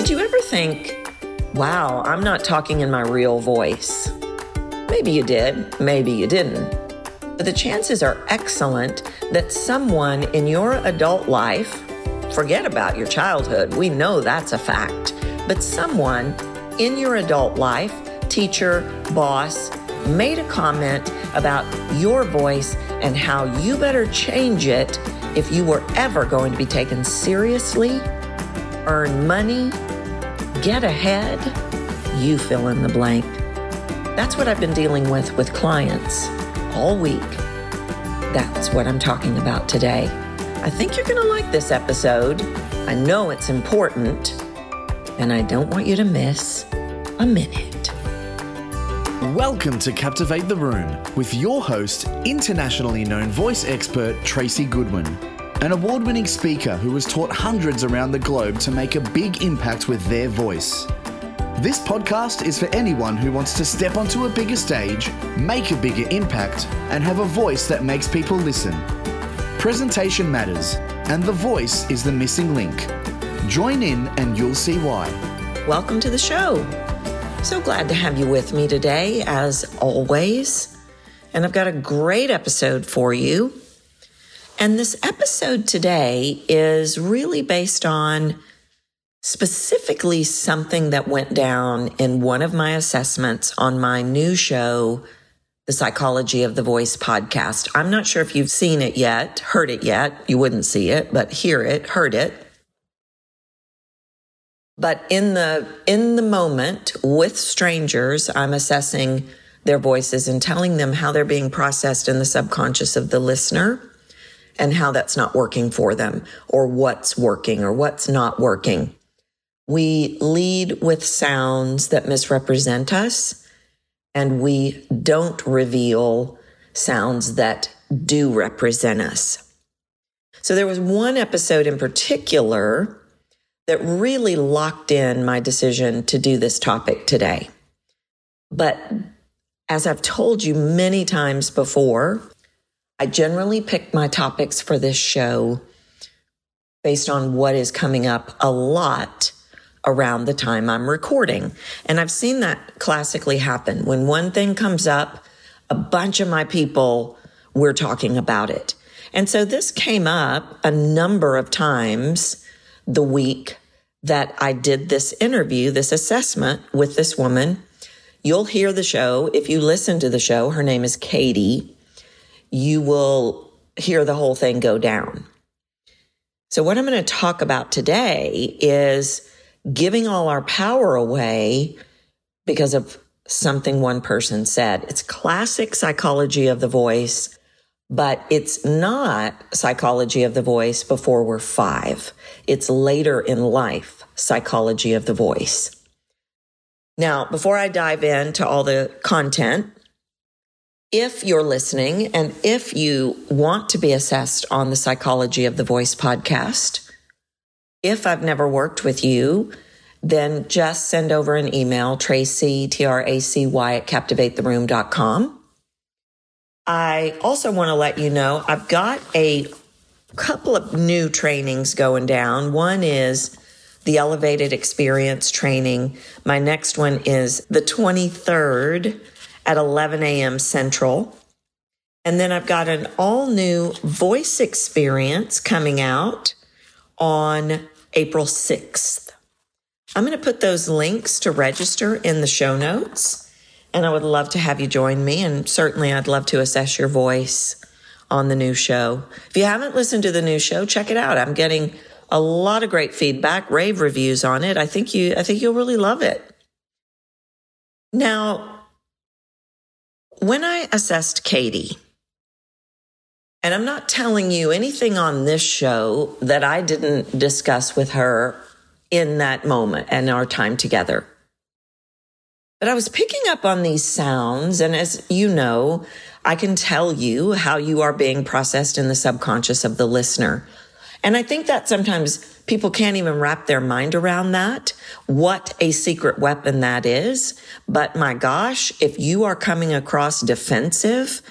Did you ever think, wow, I'm not talking in my real voice? Maybe you did, maybe you didn't. But the chances are excellent that someone in your adult life, forget about your childhood, we know that's a fact, but someone in your adult life, teacher, boss, made a comment about your voice and how you better change it if you were ever going to be taken seriously, earn money, get ahead, you fill in the blank. That's what I've been dealing with with clients all week. That's what I'm talking about today. I think you're going to like this episode. I know it's important, and I don't want you to miss a minute. Welcome to Captivate the Room with your host, internationally known voice expert Tracy Goodwin, an award winning speaker who has taught hundreds around the globe to make a big impact with their voice. This podcast is for anyone who wants to step onto a bigger stage, make a bigger impact, and have a voice that makes people listen. Presentation matters, and the voice is the missing link. Join in and you'll see why. Welcome to the show. So glad to have you with me today, as always. And I've got a great episode for you. And this episode today is really based on specifically something that went down in one of my assessments on my new show, the Psychology of the Voice podcast. I'm not sure if you've seen it yet, heard it yet. You wouldn't see it, but hear it, heard it. But in the, in the moment with strangers, I'm assessing their voices and telling them how they're being processed in the subconscious of the listener and how that's not working for them or what's working or what's not working. We lead with sounds that misrepresent us, and we don't reveal sounds that do represent us. So there was one episode in particular that really locked in my decision to do this topic today. But as I've told you many times before, I generally pick my topics for this show based on what is coming up a lot around the time I'm recording. And I've seen that classically happen. When one thing comes up, a bunch of my people were talking about it. And so this came up a number of times the week that I did this interview, this assessment with this woman. You'll hear the show. If you listen to the show, her name is Katie. You will hear the whole thing go down. So what I'm going to talk about today is giving all our power away because of something one person said. It's classic psychology of the voice, but it's not psychology of the voice before we're five. It's later in life psychology of the voice. Now, before I dive into all the content, if you're listening and if you want to be assessed on the Psychology of the Voice podcast, if I've never worked with you, then just send over an email, Tracy, T R A C Y at captivatetheroom.com. I also want to let you know I've got a couple of new trainings going down. One is the elevated experience training. My next one is the 23rd at 11 a.m. Central. And then I've got an all new voice experience coming out on April 6th. I'm going to put those links to register in the show notes. And I would love to have you join me. And certainly I'd love to assess your voice on the new show. If you haven't listened to the new show, check it out. I'm getting a lot of great feedback, rave reviews on it. I think you, I think you'll really love it. Now, when I assessed Katie, and I'm not telling you anything on this show that I didn't discuss with her in that moment and our time together. But I was picking up on these sounds. And as you know, I can tell you how you are being processed in the subconscious of the listener. And I think that sometimes people can't even wrap their mind around that, what a secret weapon that is. But my gosh, if you are coming across defensive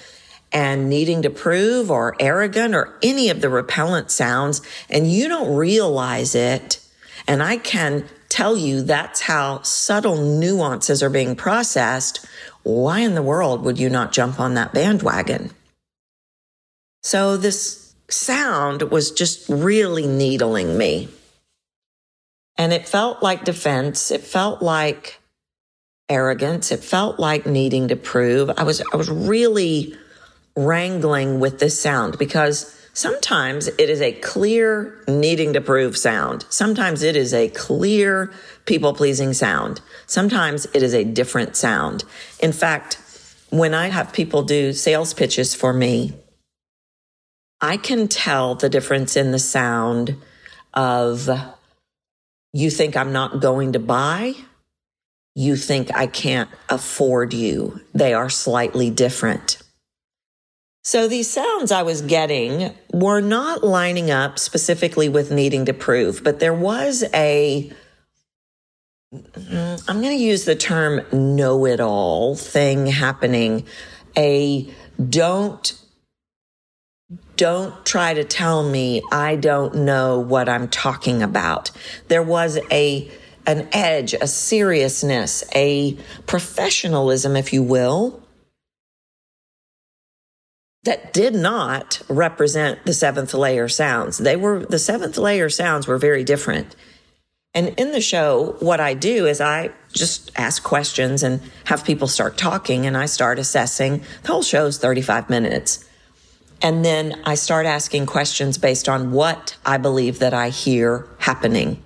and needing to prove or arrogant or any of the repellent sounds and you don't realize it, and I can tell you that's how subtle nuances are being processed, why in the world would you not jump on that bandwagon? So this sound was just really needling me. And it felt like defense. It felt like arrogance. It felt like needing to prove. I was, I was really wrangling with this sound because sometimes it is a clear needing to prove sound. Sometimes it is a clear people pleasing sound. Sometimes it is a different sound. In fact, when I have people do sales pitches for me, I can tell the difference in the sound of you think I'm not going to buy. You think I can't afford you. They are slightly different. So these sounds I was getting were not lining up specifically with needing to prove, but there was a, mm, I'm going to use the term know it all thing happening. A don't don't try to tell me I don't know what I'm talking about. There was a an edge, a seriousness, a professionalism, if you will, that did not represent the seventh layer sounds. They were, the seventh layer sounds were very different. And in the show, what I do is I just ask questions and have people start talking and I start assessing. The whole show is 35 minutes. And then I start asking questions based on what I believe that I hear happening.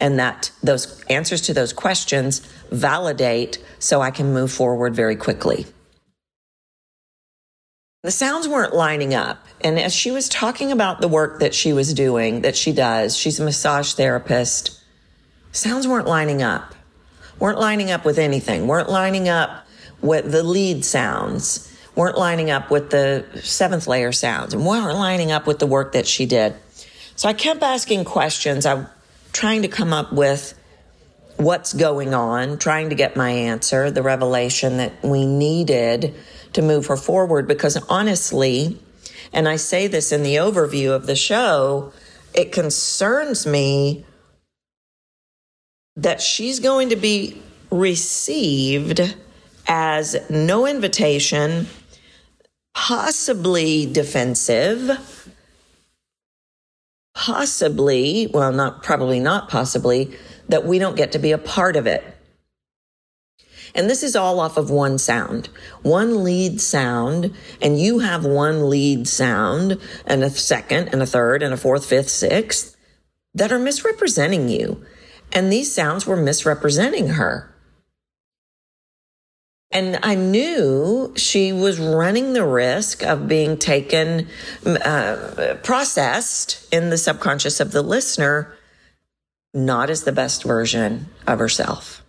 And that those answers to those questions validate so I can move forward very quickly. The sounds weren't lining up. And as she was talking about the work that she was doing, that she does, she's a massage therapist, sounds weren't lining up. Weren't lining up with anything, weren't lining up with the lead sounds weren't lining up with the seventh layer sounds and weren't lining up with the work that she did. So I kept asking questions. I'm trying to come up with what's going on, trying to get my answer, the revelation that we needed to move her forward. Because honestly, and I say this in the overview of the show, it concerns me that she's going to be received as no invitation possibly defensive, possibly, well, not probably not possibly, that we don't get to be a part of it. And this is all off of one sound, one lead sound, and you have one lead sound and a second and a third and a fourth, fifth, sixth that are misrepresenting you. And these sounds were misrepresenting her. And I knew she was running the risk of being taken, uh, processed in the subconscious of the listener, not as the best version of herself.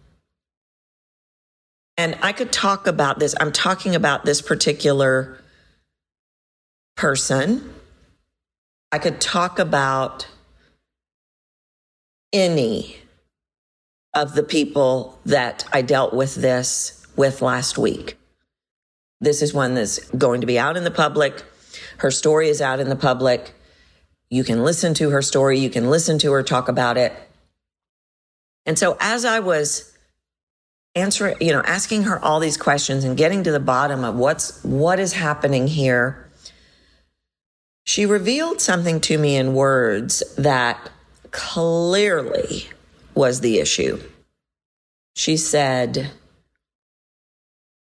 And I could talk about this. I'm talking about this particular person. I could talk about any of the people that I dealt with this with last week. This is one that's going to be out in the public. Her story is out in the public. You can listen to her story. You can listen to her talk about it. And so as I was answering, you know, asking her all these questions and getting to the bottom of what's, what is happening here, she revealed something to me in words that clearly was the issue. She said,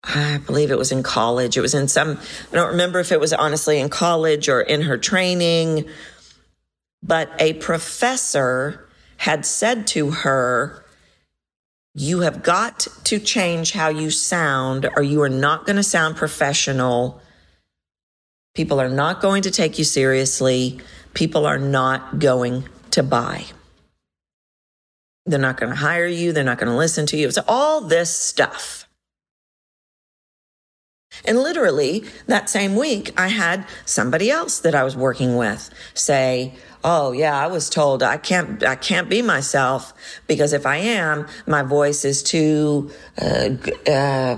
I believe it was in college. It was in some, I don't remember if it was honestly in college or in her training, but a professor had said to her, You have got to change how you sound, or you are not going to sound professional. People are not going to take you seriously. People are not going to buy. They're not going to hire you. They're not going to listen to you. It's all this stuff. And literally that same week, I had somebody else that I was working with say, Oh yeah, I was told I can't, I can't be myself because if I am, my voice is too, uh, uh,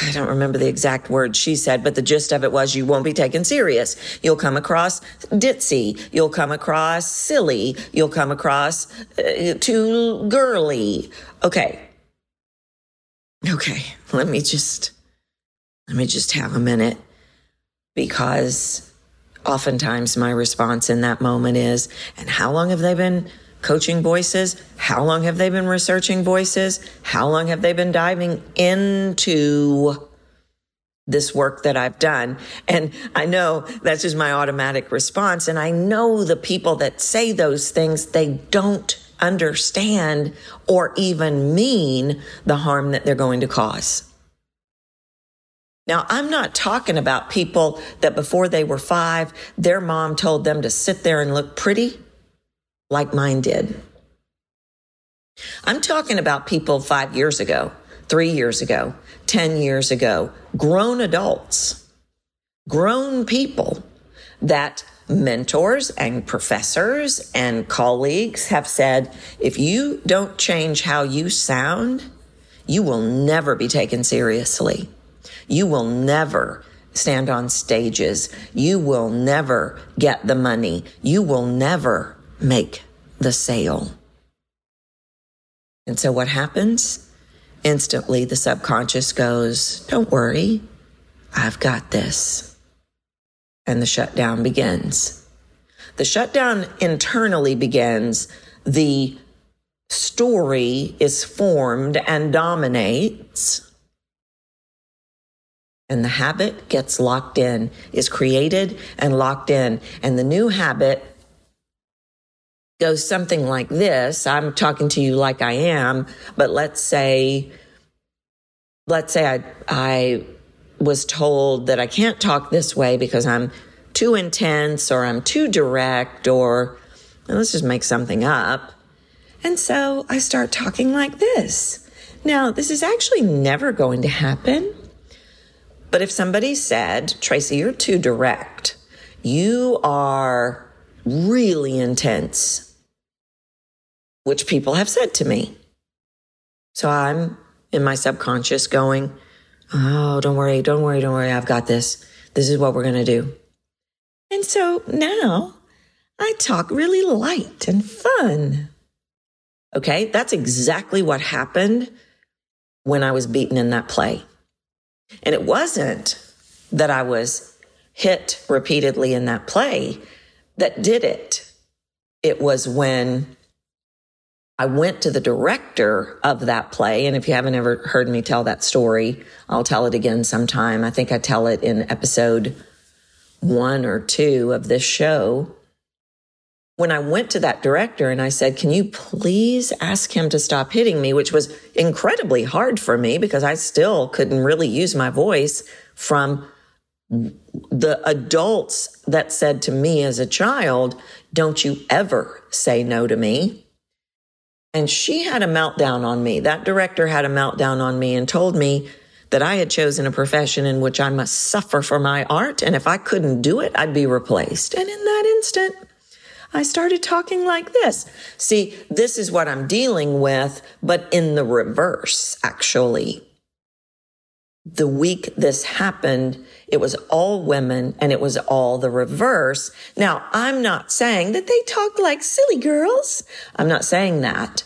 I don't remember the exact words she said, but the gist of it was you won't be taken serious. You'll come across ditzy. You'll come across silly. You'll come across uh, too girly. Okay. Okay. Let me just, let me just have a minute because oftentimes my response in that moment is, and how long have they been coaching voices? How long have they been researching voices? How long have they been diving into this work that I've done? And I know that's just my automatic response. And I know the people that say those things, they don't understand or even mean the harm that they're going to cause. Now, I'm not talking about people that before they were five, their mom told them to sit there and look pretty like mine did. I'm talking about people five years ago, three years ago, 10 years ago, grown adults, grown people that mentors and professors and colleagues have said, if you don't change how you sound, you will never be taken seriously. You will never stand on stages. You will never get the money. You will never make the sale. And so what happens? Instantly, the subconscious goes, Don't worry, I've got this. And the shutdown begins. The shutdown internally begins. The story is formed and dominates. And the habit gets locked in, is created and locked in. And the new habit goes something like this. I'm talking to you like I am, but let's say, let's say I, I was told that I can't talk this way because I'm too intense or I'm too direct or let's just make something up. And so I start talking like this. Now, this is actually never going to happen. But if somebody said, Tracy, you're too direct, you are really intense, which people have said to me. So I'm in my subconscious going, Oh, don't worry, don't worry, don't worry. I've got this. This is what we're going to do. And so now I talk really light and fun. Okay. That's exactly what happened when I was beaten in that play. And it wasn't that I was hit repeatedly in that play that did it. It was when I went to the director of that play. And if you haven't ever heard me tell that story, I'll tell it again sometime. I think I tell it in episode one or two of this show. When I went to that director and I said, Can you please ask him to stop hitting me? Which was incredibly hard for me because I still couldn't really use my voice from the adults that said to me as a child, Don't you ever say no to me. And she had a meltdown on me. That director had a meltdown on me and told me that I had chosen a profession in which I must suffer for my art. And if I couldn't do it, I'd be replaced. And in that instant, I started talking like this. See, this is what I'm dealing with, but in the reverse, actually. The week this happened, it was all women and it was all the reverse. Now, I'm not saying that they talk like silly girls. I'm not saying that.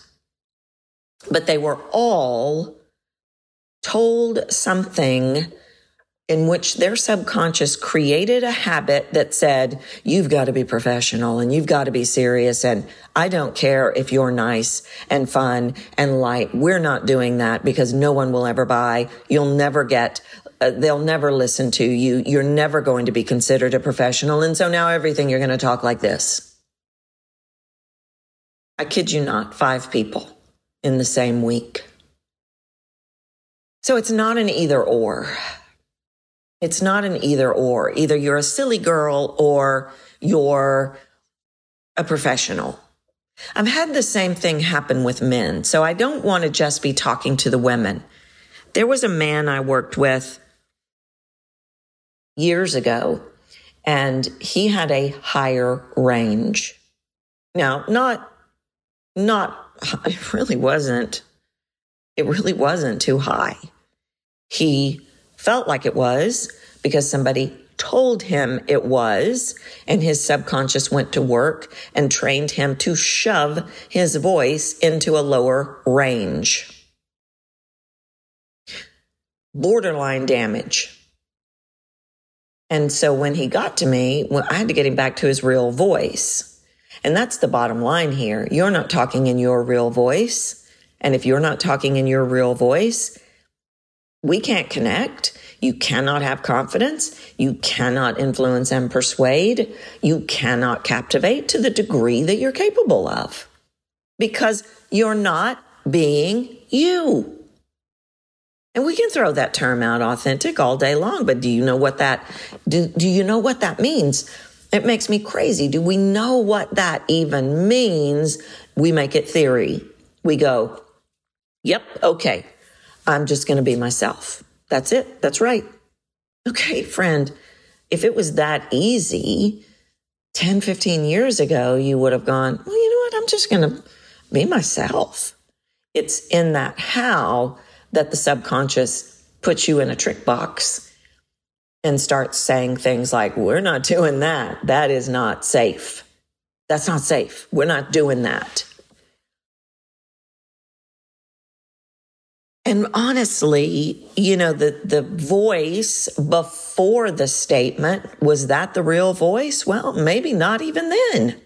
But they were all told something in which their subconscious created a habit that said, you've got to be professional and you've got to be serious. And I don't care if you're nice and fun and light. We're not doing that because no one will ever buy. You'll never get uh, they'll never listen to you. You're never going to be considered a professional. And so now everything you're going to talk like this. I kid you not, five people in the same week. So it's not an either or. It's not an either or. Either you're a silly girl or you're a professional. I've had the same thing happen with men. So I don't want to just be talking to the women. There was a man I worked with years ago, and he had a higher range. Now, not, not, it really wasn't, it really wasn't too high. He felt like it was because somebody told him it was, and his subconscious went to work and trained him to shove his voice into a lower range. Borderline damage. And so when he got to me, I had to get him back to his real voice. And that's the bottom line here. You're not talking in your real voice. And if you're not talking in your real voice, we can't connect. You cannot have confidence. You cannot influence and persuade. You cannot captivate to the degree that you're capable of because you're not being you. And we can throw that term out authentic all day long, but do you know what that do, do you know what that means? It makes me crazy. Do we know what that even means? We make it theory. We go, "Yep, okay. I'm just going to be myself." That's it. That's right. Okay, friend, if it was that easy 10, 15 years ago, you would have gone, well, you know what? I'm just going to be myself. It's in that how that the subconscious puts you in a trick box and starts saying things like, we're not doing that. That is not safe. That's not safe. We're not doing that. And honestly, you know, the, the voice before the statement, was that the real voice? Well, maybe not even then.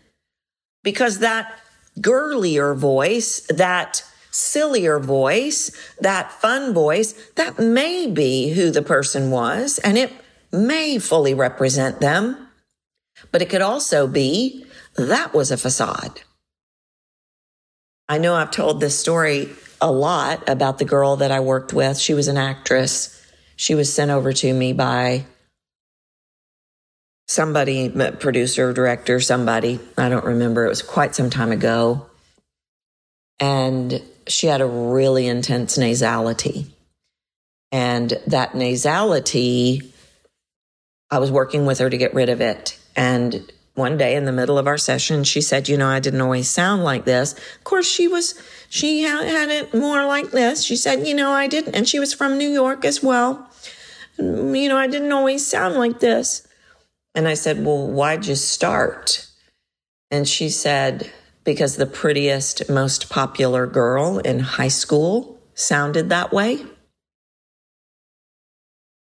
Because that girlier voice, that sillier voice, that fun voice, that may be who the person was, and it may fully represent them. But it could also be that was a facade. I know I've told this story a lot about the girl that I worked with. She was an actress. She was sent over to me by somebody, producer, director, somebody. I don't remember. It was quite some time ago. And she had a really intense nasality. And that nasality, I was working with her to get rid of it. And one day in the middle of our session, she said, You know, I didn't always sound like this. Of course, she was she had it more like this. She said, You know, I didn't. And she was from New York as well. Mm, you know, I didn't always sound like this. And I said, Well, why'd you start? And she said, Because the prettiest, most popular girl in high school sounded that way.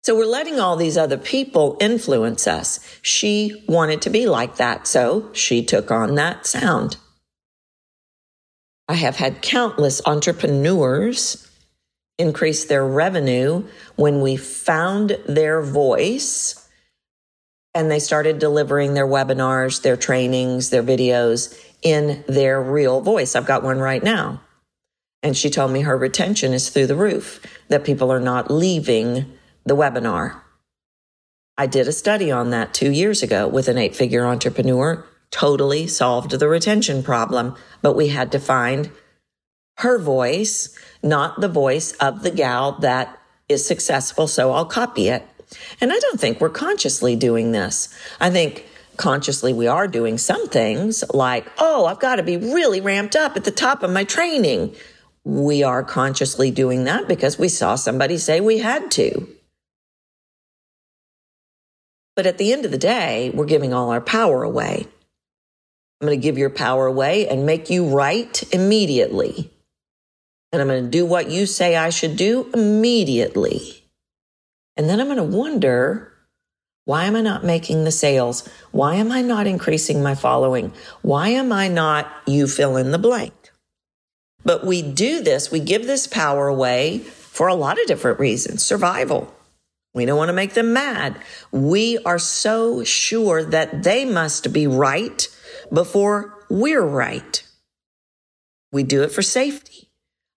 So we're letting all these other people influence us. She wanted to be like that, so she took on that sound. I have had countless entrepreneurs increase their revenue when we found their voice and they started delivering their webinars, their trainings, their videos in their real voice. I've got one right now. And she told me her retention is through the roof, that people are not leaving the webinar. I did a study on that two years ago with an eight figure entrepreneur totally solved the retention problem, but we had to find her voice, not the voice of the gal that is successful. So I'll copy it. And I don't think we're consciously doing this. I think consciously we are doing some things like, oh, I've got to be really ramped up at the top of my training. We are consciously doing that because we saw somebody say we had to. But at the end of the day, we're giving all our power away. I'm going to give your power away and make you right immediately. And I'm going to do what you say I should do immediately. And then I'm going to wonder why am I not making the sales? Why am I not increasing my following? Why am I not you fill in the blank? But we do this, we give this power away for a lot of different reasons survival. We don't want to make them mad. We are so sure that they must be right before we're right. We do it for safety.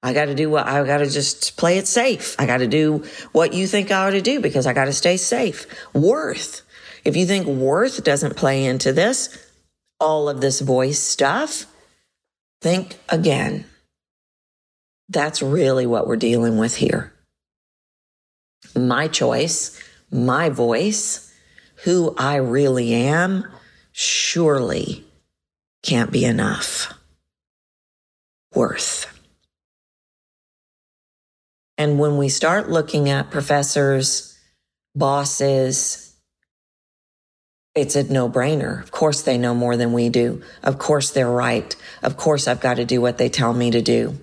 I got to do what I got to just play it safe. I got to do what you think I ought to do because I got to stay safe. Worth. If you think worth doesn't play into this, all of this voice stuff, think again. That's really what we're dealing with here. My choice, my voice, who I really am, surely can't be enough. Worth. And when we start looking at professors bosses, it's a no brainer. Of course, they know more than we do. Of course, they're right. Of course, I've got to do what they tell me to do.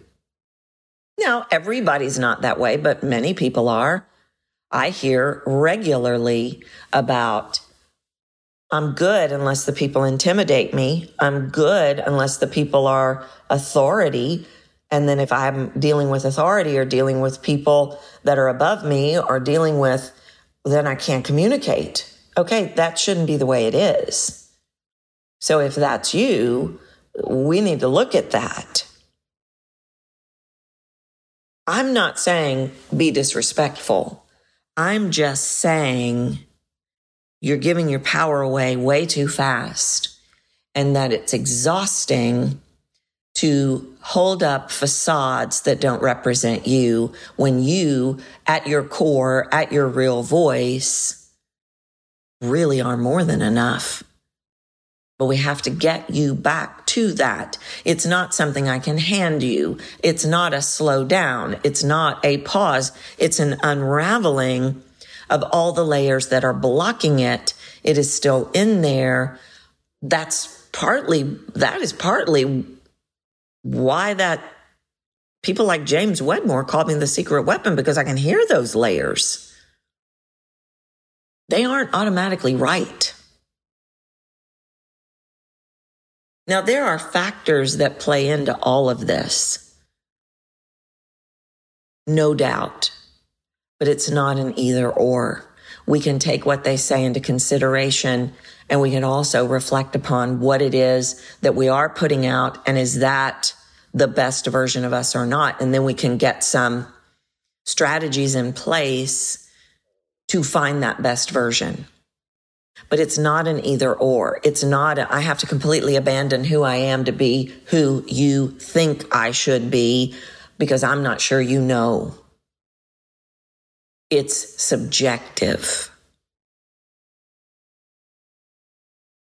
Now, everybody's not that way, but many people are. I hear regularly about I'm good unless the people intimidate me. I'm good unless the people are authority. And then if I'm dealing with authority or dealing with people that are above me or dealing with, then I can't communicate. Okay, that shouldn't be the way it is. So if that's you, we need to look at that. I'm not saying be disrespectful. I'm just saying you're giving your power away way too fast and that it's exhausting to hold up facades that don't represent you when you, at your core, at your real voice, really are more than enough. But we have to get you back to that. It's not something I can hand you. It's not a slow down. It's not a pause. It's an unraveling of all the layers that are blocking it, it is still in there. That's partly, that is partly why that people like James Wedmore called me the secret weapon because I can hear those layers. They aren't automatically right. Now, there are factors that play into all of this. No doubt but it's not an either or. We can take what they say into consideration and we can also reflect upon what it is that we are putting out and is that the best version of us or not? And then we can get some strategies in place to find that best version. But it's not an either or. It's not, a, I have to completely abandon who I am to be who you think I should be because I'm not sure you know it's subjective.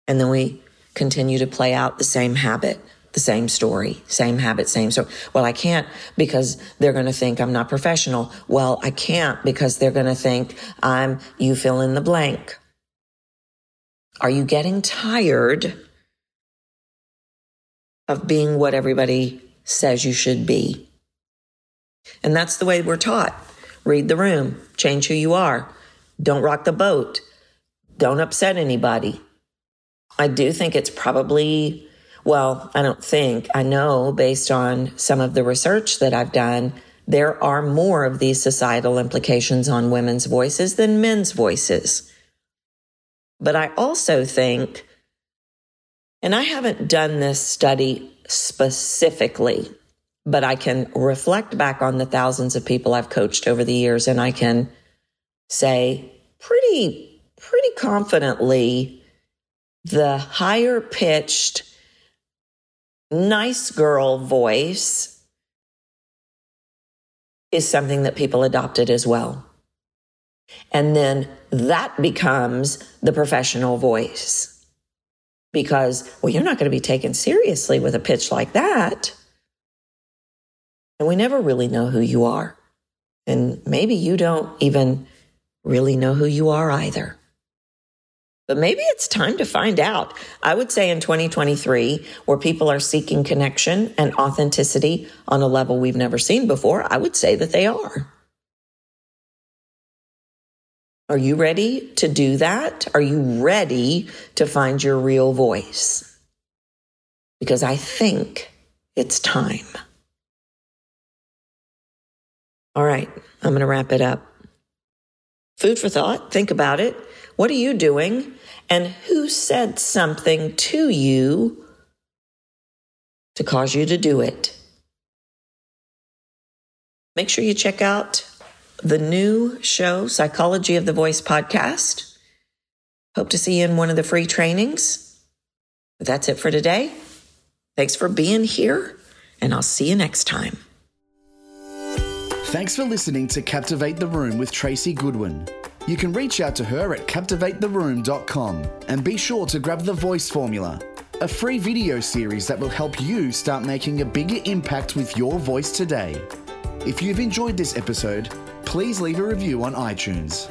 And then we continue to play out the same habit, the same story, same habit, same story. Well, I can't because they're going to think I'm not professional. Well, I can't because they're going to think I'm, you fill in the blank. Are you getting tired of being what everybody says you should be? And that's the way we're taught. Read the room, change who you are, don't rock the boat, don't upset anybody. I do think it's probably, well, I don't think, I know based on some of the research that I've done, there are more of these societal implications on women's voices than men's voices. But I also think, and I haven't done this study specifically, but I can reflect back on the thousands of people I've coached over the years and I can say pretty, pretty confidently the higher pitched, nice girl voice is something that people adopted as well. And then that becomes the professional voice. Because, well, you're not going to be taken seriously with a pitch like that. And we never really know who you are. And maybe you don't even really know who you are either. But maybe it's time to find out. I would say in 2023, where people are seeking connection and authenticity on a level we've never seen before, I would say that they are. Are you ready to do that? Are you ready to find your real voice? Because I think it's time. All right, I'm going to wrap it up. Food for thought. Think about it. What are you doing? And who said something to you to cause you to do it? Make sure you check out the new show, Psychology of the Voice podcast. Hope to see you in one of the free trainings. But that's it for today. Thanks for being here, and I'll see you next time. Thanks for listening to Captivate the Room with Tracy Goodwin. You can reach out to her at captivatetheroom.com and be sure to grab the voice formula, a free video series that will help you start making a bigger impact with your voice today. If you've enjoyed this episode, please leave a review on iTunes.